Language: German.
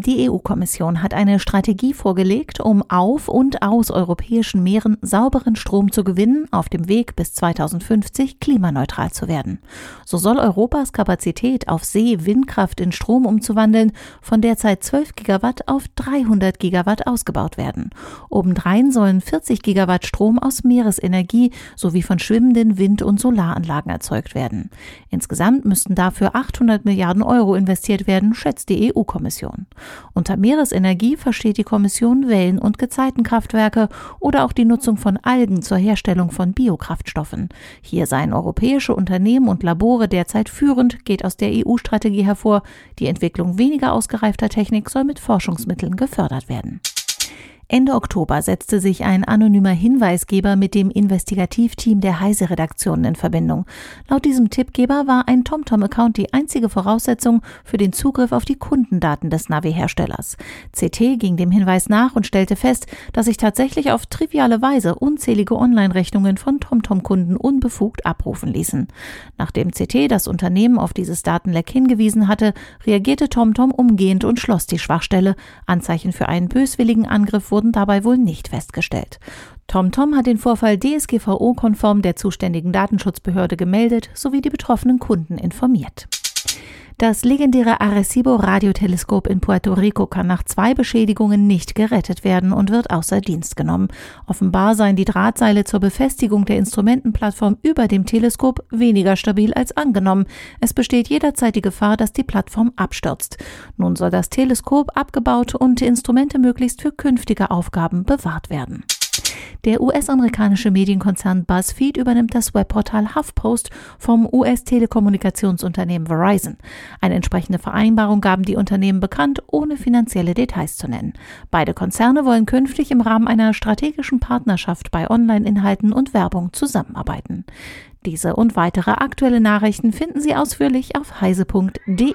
Die EU-Kommission hat eine Strategie vorgelegt, um auf und aus europäischen Meeren sauberen Strom zu gewinnen, auf dem Weg bis 2050 klimaneutral zu werden. So soll Europas Kapazität auf See Windkraft in Strom umzuwandeln von derzeit 12 Gigawatt auf 300 Gigawatt ausgebaut werden. Obendrein sollen 40 Gigawatt Strom aus Meeresenergie sowie von schwimmenden Wind- und Solaranlagen erzeugt werden. Insgesamt müssten dafür 800 Milliarden Euro investiert werden, schätzt die EU-Kommission. Unter Meeresenergie versteht die Kommission Wellen- und Gezeitenkraftwerke oder auch die Nutzung von Algen zur Herstellung von Biokraftstoffen. Hier seien europäische Unternehmen und Labore derzeit führend, geht aus der EU-Strategie hervor. Die Entwicklung weniger ausgereifter Technik soll mit Forschungsmitteln gefördert werden. Ende Oktober setzte sich ein anonymer Hinweisgeber mit dem Investigativteam der Heise-Redaktion in Verbindung. Laut diesem Tippgeber war ein TomTom-Account die einzige Voraussetzung für den Zugriff auf die Kundendaten des Navi-Herstellers. CT ging dem Hinweis nach und stellte fest, dass sich tatsächlich auf triviale Weise unzählige Online-Rechnungen von TomTom-Kunden unbefugt abrufen ließen. Nachdem CT das Unternehmen auf dieses Datenleck hingewiesen hatte, reagierte TomTom umgehend und schloss die Schwachstelle. Anzeichen für einen böswilligen Angriff wurden dabei wohl nicht festgestellt. TomTom hat den Vorfall DSGVO-konform der zuständigen Datenschutzbehörde gemeldet sowie die betroffenen Kunden informiert. Das legendäre Arecibo-Radioteleskop in Puerto Rico kann nach zwei Beschädigungen nicht gerettet werden und wird außer Dienst genommen. Offenbar seien die Drahtseile zur Befestigung der Instrumentenplattform über dem Teleskop weniger stabil als angenommen. Es besteht jederzeit die Gefahr, dass die Plattform abstürzt. Nun soll das Teleskop abgebaut und Instrumente möglichst für künftige Aufgaben bewahrt werden. Der US-amerikanische Medienkonzern BuzzFeed übernimmt das Webportal HuffPost vom US-Telekommunikationsunternehmen Verizon. Eine entsprechende Vereinbarung gaben die Unternehmen bekannt, ohne finanzielle Details zu nennen. Beide Konzerne wollen künftig im Rahmen einer strategischen Partnerschaft bei Online-Inhalten und Werbung zusammenarbeiten. Diese und weitere aktuelle Nachrichten finden Sie ausführlich auf heise.de.